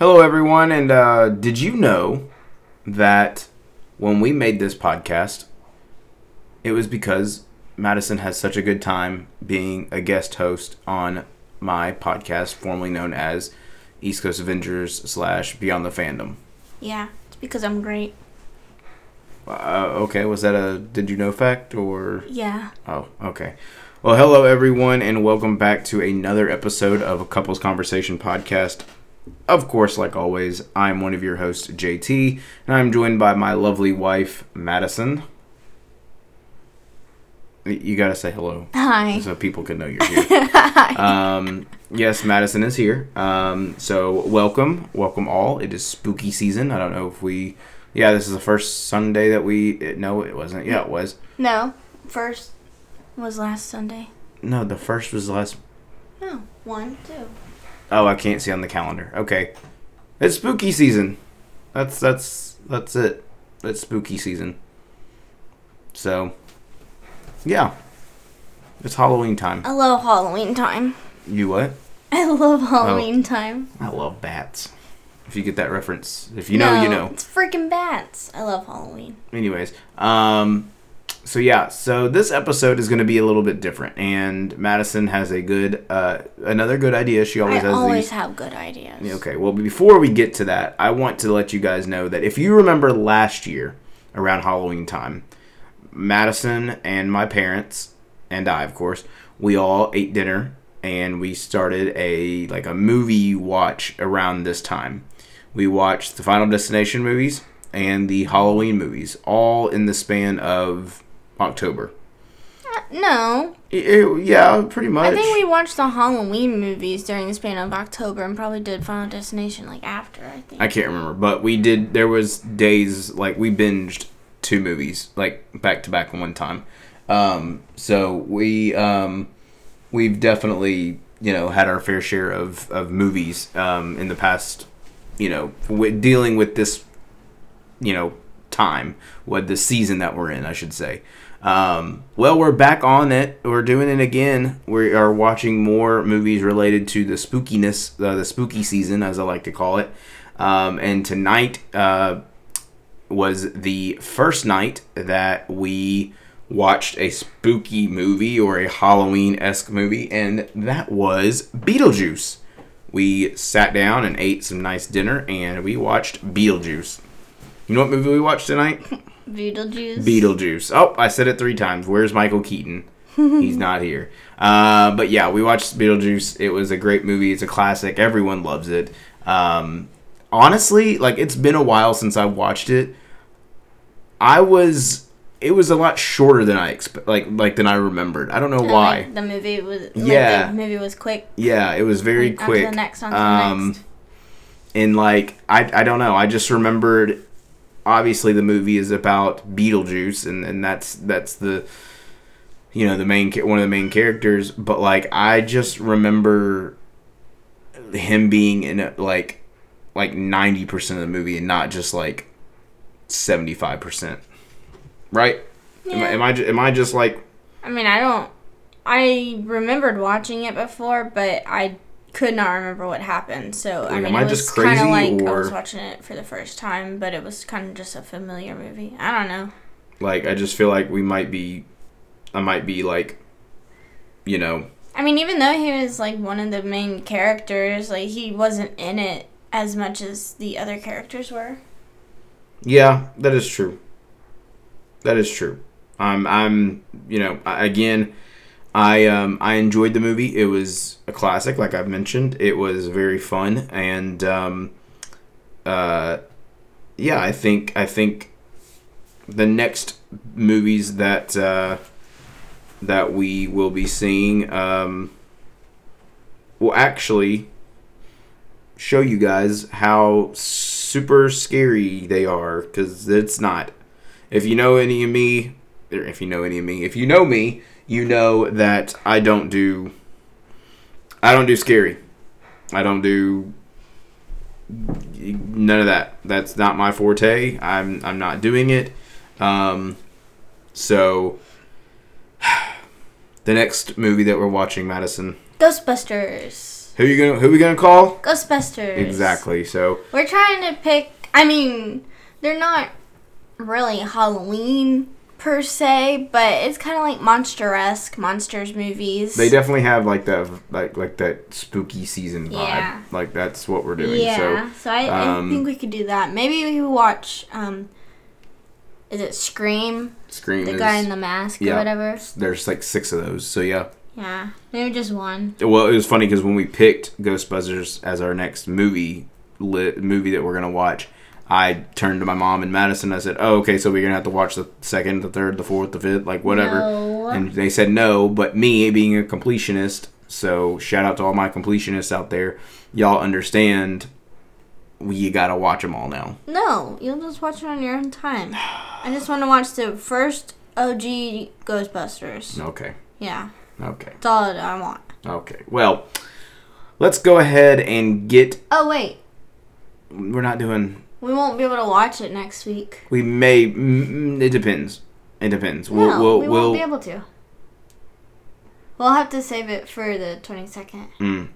Hello, everyone, and uh, did you know that when we made this podcast, it was because Madison has such a good time being a guest host on my podcast, formerly known as East Coast Avengers slash Beyond the Fandom. Yeah, it's because I'm great. Uh, okay, was that a did you know fact or? Yeah. Oh, okay. Well, hello everyone, and welcome back to another episode of a Couples Conversation podcast. Of course, like always, I'm one of your hosts, JT, and I'm joined by my lovely wife, Madison. You gotta say hello Hi. so people can know you're here. um, yes, Madison is here. Um, so welcome, welcome all. It is spooky season. I don't know if we, yeah, this is the first Sunday that we. No, it wasn't. Yeah, it was. No, first was last Sunday. No, the first was last. No, one, two. Oh, I can't see on the calendar. Okay, it's spooky season. That's that's that's it. It's spooky season. So, yeah, it's Halloween time. I love Halloween time. You what? I love Halloween time. I love bats. If you get that reference, if you know, No, you know. It's freaking bats. I love Halloween. Anyways, um, so yeah, so this episode is going to be a little bit different, and Madison has a good, uh, another good idea. She always I has always these. have good ideas. Okay, well, before we get to that, I want to let you guys know that if you remember last year around Halloween time, Madison and my parents and I, of course, we all ate dinner and we started a like a movie watch around this time. We watched the Final Destination movies and the Halloween movies, all in the span of October. Uh, no, I- I- yeah, pretty much. I think we watched the Halloween movies during the span of October and probably did Final Destination like after. I think. I can't remember, but we did. There was days like we binged two movies like back to back one time. Um, so we um, we've definitely you know had our fair share of of movies um, in the past. You know, with dealing with this you know time what the season that we're in i should say um, well we're back on it. We're doing it again. We are watching more movies related to the spookiness uh, the spooky season as i like to call it. Um, and tonight uh, was the first night that we watched a spooky movie or a halloween-esque movie and that was beetlejuice. We sat down and ate some nice dinner and we watched beetlejuice. You know what movie we watched tonight? Beetlejuice. Beetlejuice. Oh, I said it three times. Where's Michael Keaton? He's not here. Uh, but yeah, we watched Beetlejuice. It was a great movie. It's a classic. Everyone loves it. Um, honestly, like it's been a while since I watched it. I was. It was a lot shorter than I expect, like like than I remembered. I don't know And, why. like, the movie was. like, Yeah. the movie was quick. Yeah, it was very Onto quick. the next, the um, next. and like I, I don't know i just remembered obviously the movie is about beetlejuice and, and that's that's the you know the main one of the main characters but like i just remember him being in it like like 90% of the movie and not just like 75% right am, I, Yeah. am i am i just like I mean, I don't. I remembered watching it before, but I could not remember what happened. So I mean, I it was just kind of crazy, like I was watching it for the first time, but it was kind of just a familiar movie. I don't know. like i just feel like we might be i might be like you know I mean, even though he was like one of the main characters, like he wasn't in it as much as the other characters were. Yeah, that is true. That is true. Um, I'm, you know, again, I um, I enjoyed the movie. It was a classic, like I've mentioned. It was very fun, and um, uh, yeah, I think I think the next movies that uh, that we will be seeing um, will actually show you guys how super scary they are because it's not. If you know any of me, if you know any of me, if you know me, you know that I don't do. I don't do scary. I don't do none of that. That's not my forte. I'm I'm not doing it. Um, so the next movie that we're watching, Madison. Ghostbusters. Who you gonna who are we gonna call? Ghostbusters. Exactly. So We're trying to pick. I mean, they're not really Halloween per se, but it's kind of like monster-esque monsters movies. they definitely have like that like like that spooky season vibe. Yeah. Like that's what we're doing. Yeah, so, I, um, I think we could do that. Maybe we could watch. Um, is it Scream? Scream The is guy in the mask yeah. or whatever. there's like six of those. So yeah. Yeah, maybe just one. Well, it was funny because when we picked Ghostbusters as our next movie lit, movie that we're gonna watch, I turned to my mom and Madison. I said, "Oh, okay, so we're gonna have to watch the second, the third, the fourth, the fifth, like whatever." No. And they said no, but me being a completionist, so shout out to all my completionists out there. Y'all understand, you gotta watch them all now. No, you'll just watch it on your own time. I just want to watch the first OG Ghostbusters. Okay, Yeah, okay, that's all I want. okay. Well, let's go ahead and get. Oh wait, We're not doing. We won't be able to watch it next week. We may. Mm, it depends. It depends. We'll. no, we'll. we we'll won't be able to. We'll have to save it for the twenty second. mm.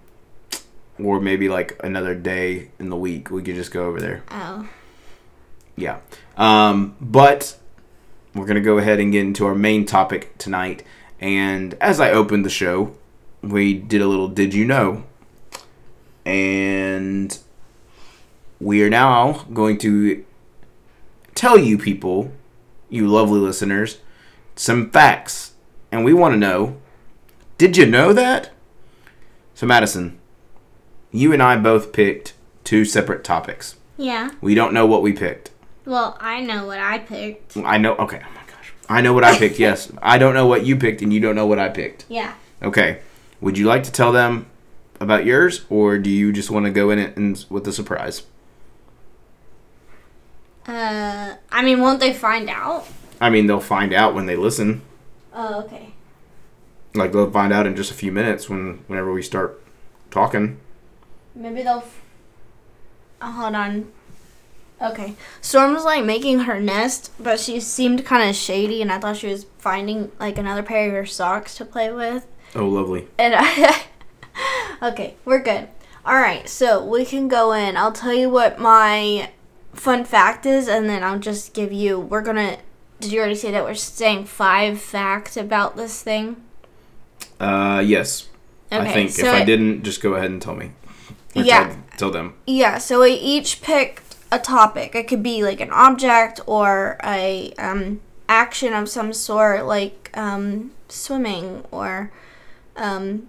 Or maybe like another day in the week. We could just go over there. Oh, Yeah. Um, but we're going to go ahead and get into our main topic tonight. And as I opened the show, we did a little Did You Know? And we are now going to tell you people, you lovely listeners, some facts. And we want to know Did you know that? So, Madison, you and I both picked two separate topics. yeah. We don't know what we picked. Well, I know what I picked. I know. Okay. Oh my gosh. I know what I picked. Yes. I don't know what you picked, and you don't know what I picked. Yeah. Okay. Would you like to tell them about yours, or do you just want to go in it and with a surprise? Uh, I mean, won't they find out? I mean, they'll find out when they listen. Oh, okay. Like they'll find out in just a few minutes when whenever we start talking. Maybe they'll. F- oh, hold on. Okay. Storm was like making her nest, but she seemed kind of shady, and I thought she was finding like another pair of her socks to play with. Oh, lovely. And I. okay, we're good. All right, so we can go in. I'll tell you what my fun fact is, and then I'll just give you. We're gonna. Did you already say that we're saying five facts about this thing? Uh, yes. I think so if I it- didn't, just go ahead and tell me. Or Yeah. Tell, tell them. Yeah, so we each picked a topic. It could be like an object or a um, action of some sort, like um, swimming or um,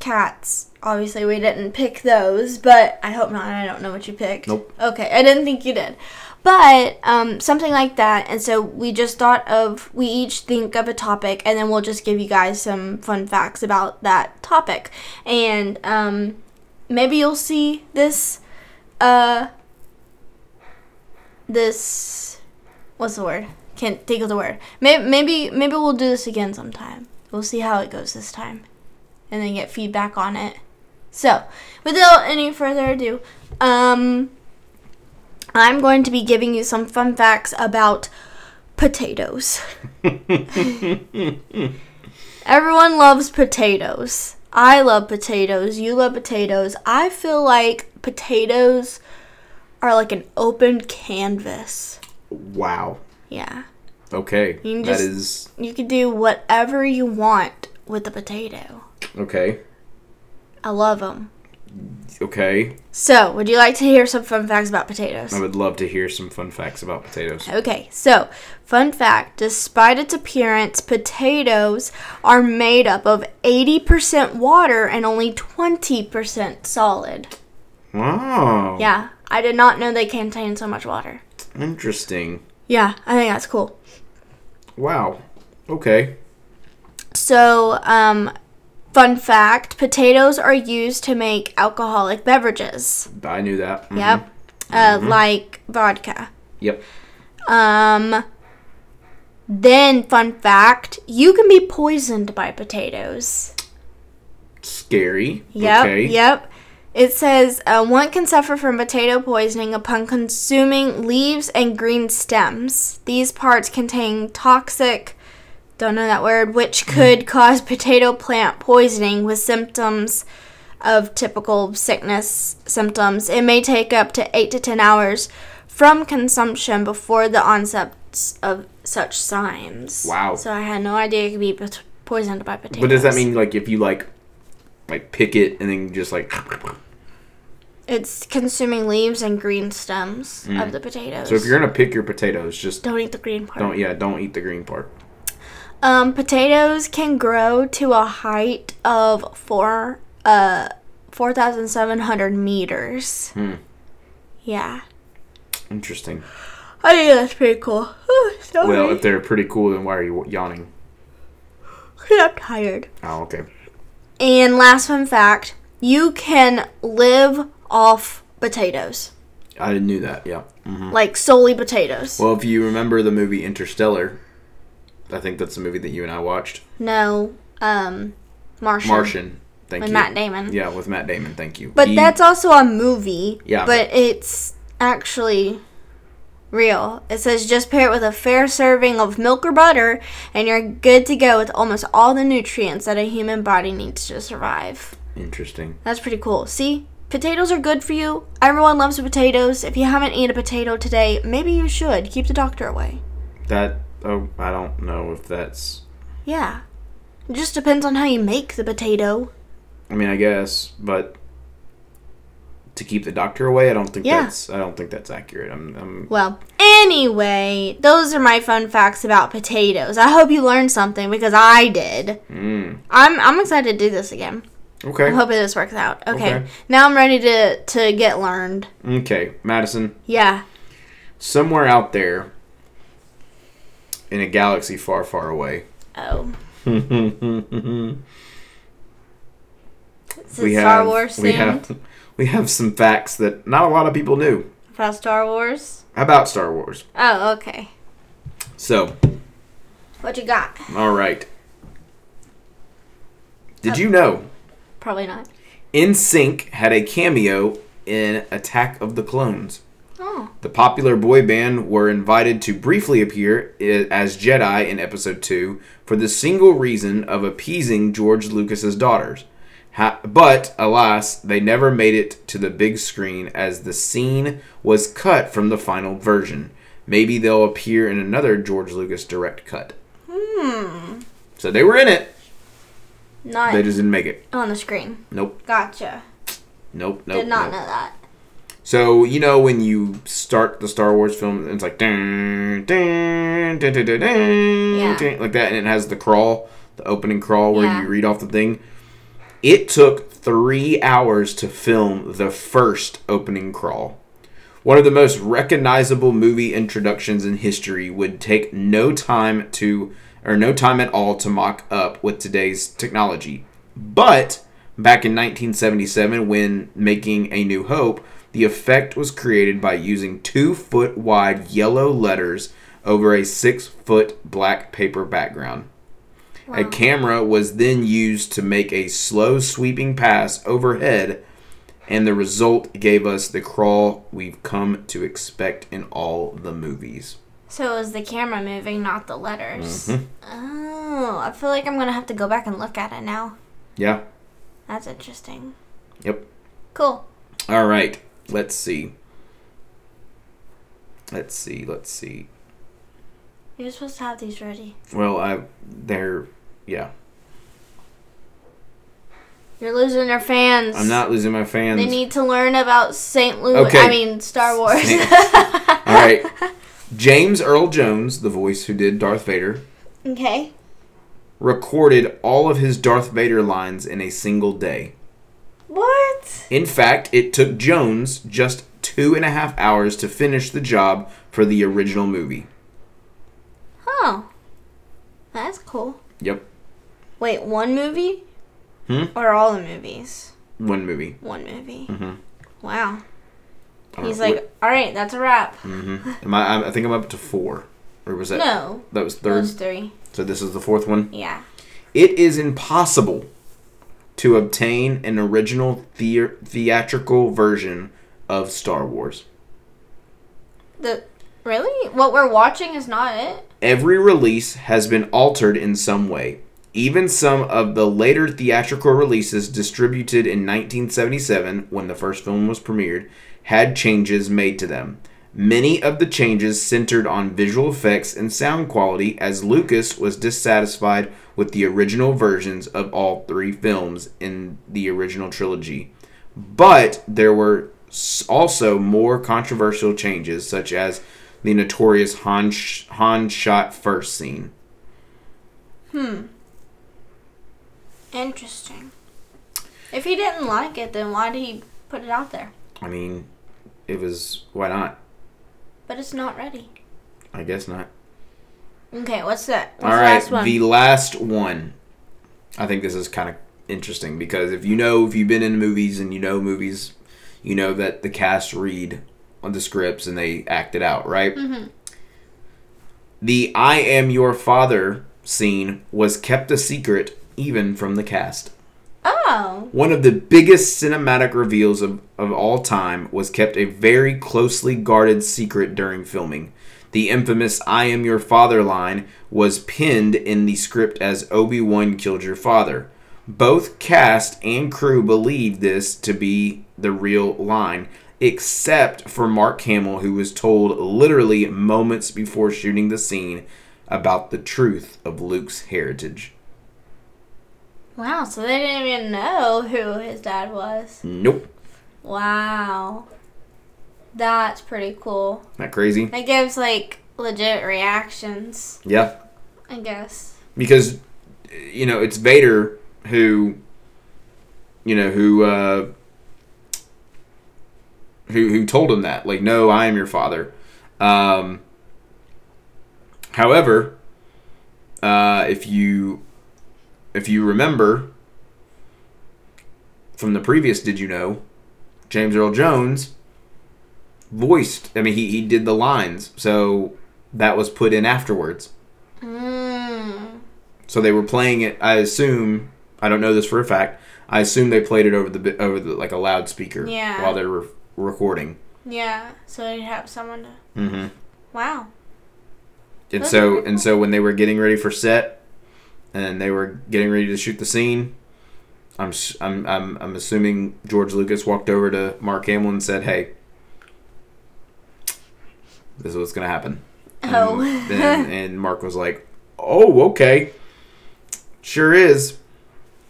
cats. Obviously, we didn't pick those, but I hope not. I don't know what you picked. Nope. Okay, I didn't think you did. But um, something like that. And so we just thought of, we each think of a topic, and then we'll just give you guys some fun facts about that topic. And um, maybe you'll see this uh this what's the word can't think of the word maybe maybe maybe we'll do this again sometime we'll see how it goes this time and then get feedback on it so without any further ado um i'm going to be giving you some fun facts about potatoes everyone loves potatoes i love potatoes you love potatoes i feel like potatoes are like an open canvas. Wow. Yeah. Okay. You can just- is You can do whatever you want with a potato. Okay. I love them. Okay. So, would you like to hear some fun facts about potatoes? I would love to hear some fun facts about potatoes. Okay, so fun fact despite its appearance, potatoes are made up of 80% water and only 20% solid. Wow. Yeah, I did not know they contain so much water. Interesting. Yeah, I think that's cool. Wow. Okay. So, um, fun fact potatoes are used to make alcoholic beverages. I knew that. Mhm. Yep. Uh, like vodka. Yep. Um, then, fun fact you can be poisoned by potatoes. Scary. Yep. Okay. Yep. It says uh, one can suffer from potato poisoning upon consuming leaves and green stems. These parts contain toxic, don't know that word, which could cause potato plant poisoning with symptoms of typical sickness symptoms. It may take up to 8 to 10 hours from consumption before the onset of such signs. Wow. So I had no idea it could be poisoned by potatoes. But does that mean like if you like like pick it and then just like it's consuming leaves and green stems of the potatoes? Mm. so if you're gonna pick your potatoes, just don't eat the green part. don't yeah, don't eat the green part. Um, potatoes can grow to a height of four uh four thousand seven hundred meters. Hmm. Yeah, Interesting. I think that's pretty cool. Well, if they're pretty cool, then why are you yawning? 'cause I'm tired. Oh, okay. And last fun fact: you can live off potatoes, I didn't knew that. Yeah. hmm like solely potatoes. Well, if you remember the movie Interstellar, I think that's the movie that you and I watched. no, um, Martian. Martian. Thank you. With you. Matt Damon. Yeah, with Matt Damon. Thank you. But He- that's also a movie. Yeah. But it's actually real. It says just pair it with a fair serving of milk or butter, and you're good to go with almost all the nutrients that a human body needs to survive. interesting. That's pretty cool. See? Potatoes are good for you. Everyone loves potatoes. If you haven't eaten a potato today, maybe you should. Keep the doctor away. That oh, I don't know if that's. Yeah. It just depends on how you make the potato. I mean, I guess, but to keep the doctor away, I don't think Yeah. that's. I don't think that's accurate. I'm. I'm Well, anyway, those are my fun facts about potatoes. I hope you learned something because I did. mm, I'm I'm excited to do this again. okay. I'm hoping this works out. Okay. Okay. Now I'm ready to to get learned. Okay, Madison. Yeah. Somewhere out there, in a galaxy far, far away. Oh. we Star Wars we themed? have we have some facts that not a lot of people knew About Star Wars? about Star Wars. Oh, okay. So, What you got? all right. Did Oh. you know Probably not. NSYNC had a cameo in Attack of the Clones? Oh. The popular boy band were invited to briefly appear as Jedi in Episode 2 for the single reason of appeasing George Lucas's daughters. Ha- but, alas, they never made it to the big screen as the scene was cut from the final version. Maybe they'll appear in another George Lucas direct cut. Hmm. So they were in it, Not they just didn't make it. on the screen. Nope, Gotcha. nope, nope. Did not nope. know that. So you know when you start the Star Wars film, it's like dun, dun, dun, dun, dun, dun, Yeah. dun, like that, and it has the crawl, the opening crawl where Yeah. you read off the thing. It took three hours to film the first opening crawl. One of the most recognizable movie introductions in history would take no time to, or no time at all to mock up with today's technology. But back in 1977, when making A New Hope, the effect was created by using two foot wide yellow letters over a six foot black paper background. A camera was then used to make a slow sweeping pass overhead, and the result gave us the crawl we've come to expect in all the movies. So it was the camera moving, not the letters. Mhm. Oh, I feel like I'm gonna have to go back and look at it now. Yeah. That's interesting. Yep. Cool. All right. Let's see. Let's see. Let's see. You're supposed to have these ready. Well, I they're yeah. You're losing your fans. I'm not losing my fans. They need to learn about St. Louis. Okay. I mean, Star Wars. All right. James Earl Jones, the voice who did Darth Vader, okay. recorded all of his Darth Vader lines in a single day. What? In fact, it took Jones just two and a half hours to finish the job for the original movie. Oh. That's cool. Yep. Wait, one movie? Hmm? Or all the movies? One movie. One movie. Mm-hmm. Wow. He's like, all right, that's a wrap. mm-hmm. Am I? I'm- think I'm up to four, or was that? No. That was third. Those three. So this is the fourth one. Yeah. It is impossible to obtain an original thea- theatrical version of Star Wars. The really? What we're watching is not it? Every release has been altered in some way. Even some of the later theatrical releases distributed in 1977, when the first film was premiered, had changes made to them. Many of the changes centered on visual effects and sound quality, as Lucas was dissatisfied with the original versions of all three films in the original trilogy. But there were also more controversial changes, such as the notorious Han, sh- Han shot first scene. Hmm. Interesting. If he didn't like it, then why did he put it out there? I mean, it was why not? But it's not ready. I guess not. Okay, what's that? What's All the last one? the last one. I think this is kind of interesting because if you know, if you've been in movies and you know movies, you know that the cast read on the scripts and they act it out, right? Mhm. The "I am your father" scene was kept a secret even from the cast. One of the biggest cinematic reveals of, of all time was kept a very closely guarded secret during filming. The infamous I am your father line was pinned in the script as Obi Wan killed your father. Both cast and crew believed this to be the real line, except for Mark Hamill, who was told literally moments before shooting the scene about the truth of Luke's heritage. Wow, so they didn't even know who his dad was. Nope. Wow. That's pretty cool. Not crazy? That gives like legit reactions, Yeah. I guess. because you know it's Vader who you know who uh who who told him that like no I am your father um however uh if you if you remember from the previous did you know James Earl Jones voiced I mean he he did the lines so that was put in afterwards Mm. so they were playing it. I assume I don't know this for a fact. I assume they played it over the over the like a loudspeaker Yeah. while they were recording. Yeah, so they'd have someone to. Mm-hmm. Wow. And That's so pretty and so when they were getting ready for set, and they were getting ready to shoot the scene, I'm I'm I'm, I'm assuming George Lucas walked over to Mark Hamill and said, "Hey, this is what's gonna happen." And, Oh. and, and Mark was like, "Oh, okay, sure is."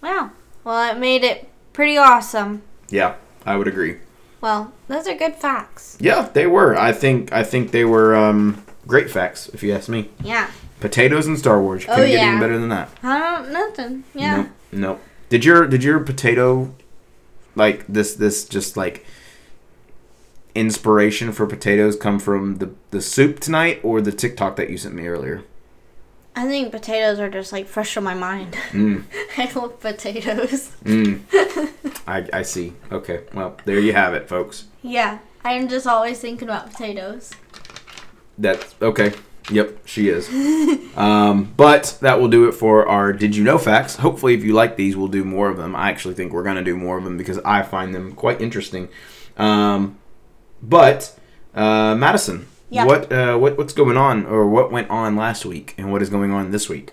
Wow. Well, it made it pretty awesome. Yeah, I would agree. Well, those are good facts. Yeah, they were. I think I think they were um, great facts, if you ask me. Yeah. Potatoes and Star Wars. You Oh, couldn't get yeah. any better than that. I don't nothing. Yeah. Nope. Nope. Did your did your potato like this this just like inspiration for potatoes come from the the soup tonight or the TikTok that you sent me earlier? I think potatoes are just like fresh on my mind. Mm, I love potatoes. mm. I I see. Okay. Well, there you have it, folks. Yeah. I'm just always thinking about potatoes. That's okay. Yep, she is. um, but that will do it for our Did You Know facts. Hopefully, if you like these, we'll do more of them. I actually think we're going to do more of them because I find them quite interesting. Um, but, uh, Madison, Yeah. what, uh, what what's going on or what went on last week and what is going on this week?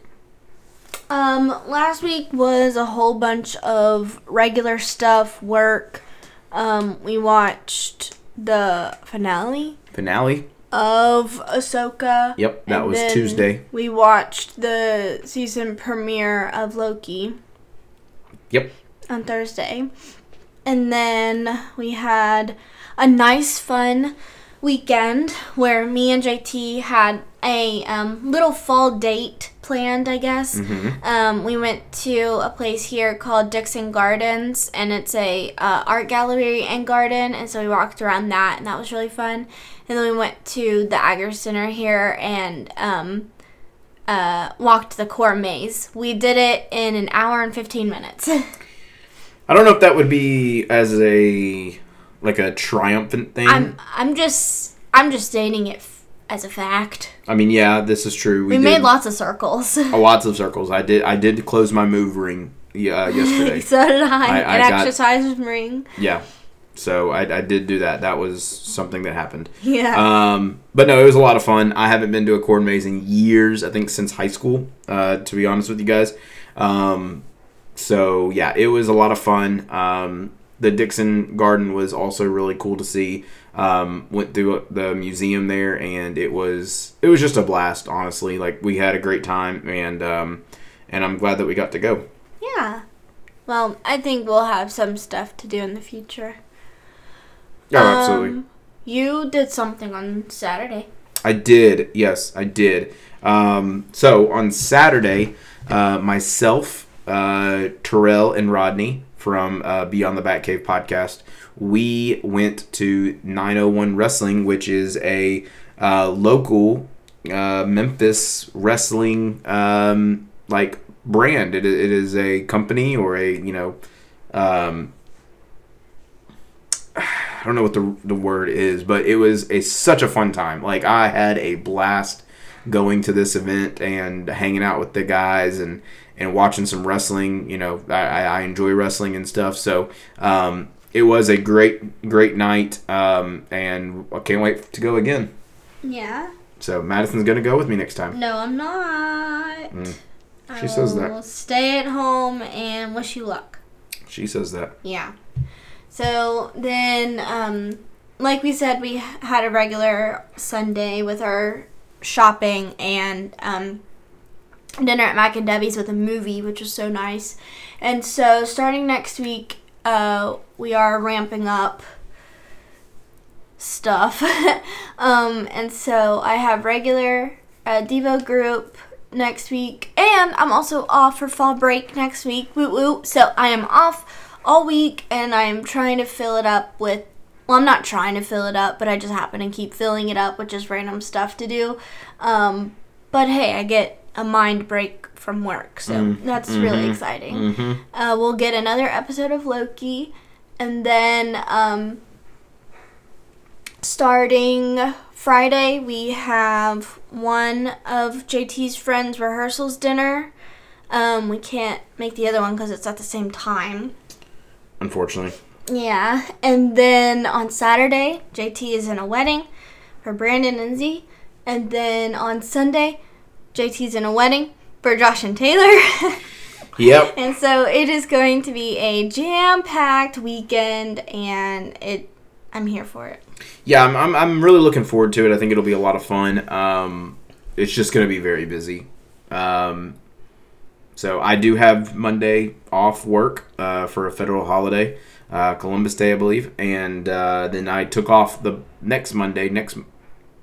Um, last week was a whole bunch of regular stuff, work. Um, we watched the finale Finale? Of Ahsoka. Yep, that And was then Tuesday. We watched the season premiere of Loki. Yep. On Thursday. And then we had a nice, fun weekend where me and JT had a um, little fall date planned, I guess. Mm-hmm. Um, we went to a place here called Dixon Gardens, and it's a uh, art gallery and garden. And so we walked around that, and that was really fun. And then we went to the Agricenter here and um, uh, walked the core maze. We did it in an hour and fifteen minutes. I don't know if that would be as a like a triumphant thing. I'm I'm just I'm just stating it as a fact. I mean, yeah, this is true. We, did- made lots of circles. Oh, lots of circles. I did. I did close my move ring. Yeah, yesterday. so did I. I- I An got- exercise ring. yeah, so I, I did do that. That was something that happened. Yeah. Um, but no, it was a lot of fun. I haven't been to a corn maze in years. I think since high school. Uh, to be honest with you guys, Um, so yeah, it was a lot of fun. Um, the Dixon Garden was also really cool to see. Um, went through the museum there, and it was it was just a blast. Honestly, like we had a great time, and um, and I'm glad that we got to go. Yeah. Well, I think we'll have some stuff to do in the future. Oh, absolutely. Um, You did something on Saturday. I did. Yes, I did. Um, so on Saturday, uh, myself, uh, Terrell, and Rodney from uh, Beyond the Batcave podcast, we went to 901 Wrestling, which is a uh, local uh, Memphis wrestling um, like brand. It, it is a company or a you know. Um, I don't know what the, the word is, but it was a such a fun time. Like I had a blast going to this event and hanging out with the guys and and watching some wrestling. You know, I, I enjoy wrestling and stuff. So um, it was a great great night, um, and I can't wait to go again. Yeah. So Madison's gonna go with me next time. No, I'm not. Mm. I She says that. Stay at home and wish you luck. She says that. Yeah. So then, um, like we said, we had a regular Sunday with our shopping and um, dinner at Mac and Debbie's with a movie, which was so nice. And so, starting next week, uh, we are ramping up stuff. um, and so, I have regular uh, Devo group next week, and I'm also off for fall break next week. Woo woo. So, I am off all week and I'm trying to fill it up with well, I'm not trying to fill it up, but I just happen to keep filling it up with just random stuff to do. Um, but hey, I get a mind break from work, so Mm, that's really mhm, exciting. Mm-hmm. Uh, we'll get another episode of Loki, and then um, starting Friday, we have one of JT's friends' rehearsals dinner. Um, we can't make the other one because it's at the same time. Unfortunately. Yeah, and then on Saturday, JT is in a wedding for Brandon and Z, and then on Sunday, JT's in a wedding for Josh and Taylor. Yep. and so it is going to be a jam-packed weekend, and it, I'm here for it. Yeah, I'm, I'm, I'm really looking forward to it. I think it'll be a lot of fun. Um, it's just going to be very busy. Um, so I do have Monday off work uh, for a federal holiday, uh, Columbus Day, I believe, and uh, then I took off the next Monday next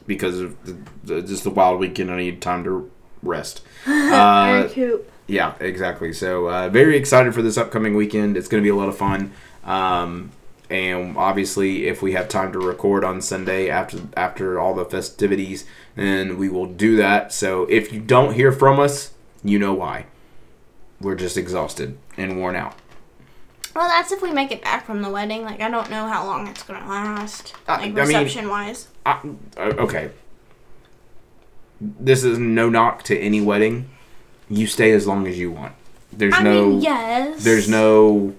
because of the, the, just the wild weekend. I need time to rest. Uh, Coop. yeah, exactly. So uh, very excited for this upcoming weekend. It's going to be a lot of fun. Um, and obviously, if we have time to record on Sunday after after all the festivities, then we will do that. So if you don't hear from us, you know why. We're just exhausted and worn out. Well, that's if we make it back from the wedding. Like, I don't know how long it's gonna last, Uh, like I mean- reception-wise. I, uh, okay. This is no knock to any wedding. You stay as long as you want. There's I no. mean, yes. There's no.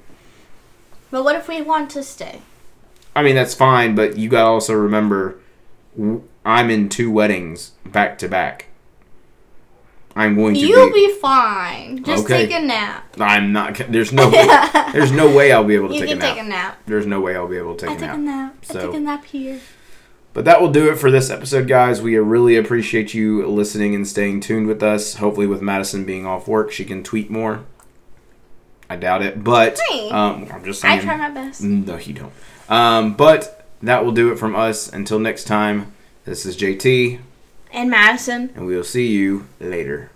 But what if we want to stay? I mean, that's fine, but you gotta also remember, I'm in two weddings back to back. I'm going to You'll be fine. Just Okay. take a nap. I'm not. There's no. there's no way I'll be able to You take a can nap. take a nap. There's no way I'll be able to I take a took a nap. nap. I So- took a nap here. But that will do it for this episode, guys. We really appreciate you listening and staying tuned with us. Hopefully, with Madison being off work, she can tweet more. I doubt it, but Hey. um, I'm just saying. I try my best. No, you don't. Um, but that will do it from us. Until next time, this is JT, And Madison. and we will see you later.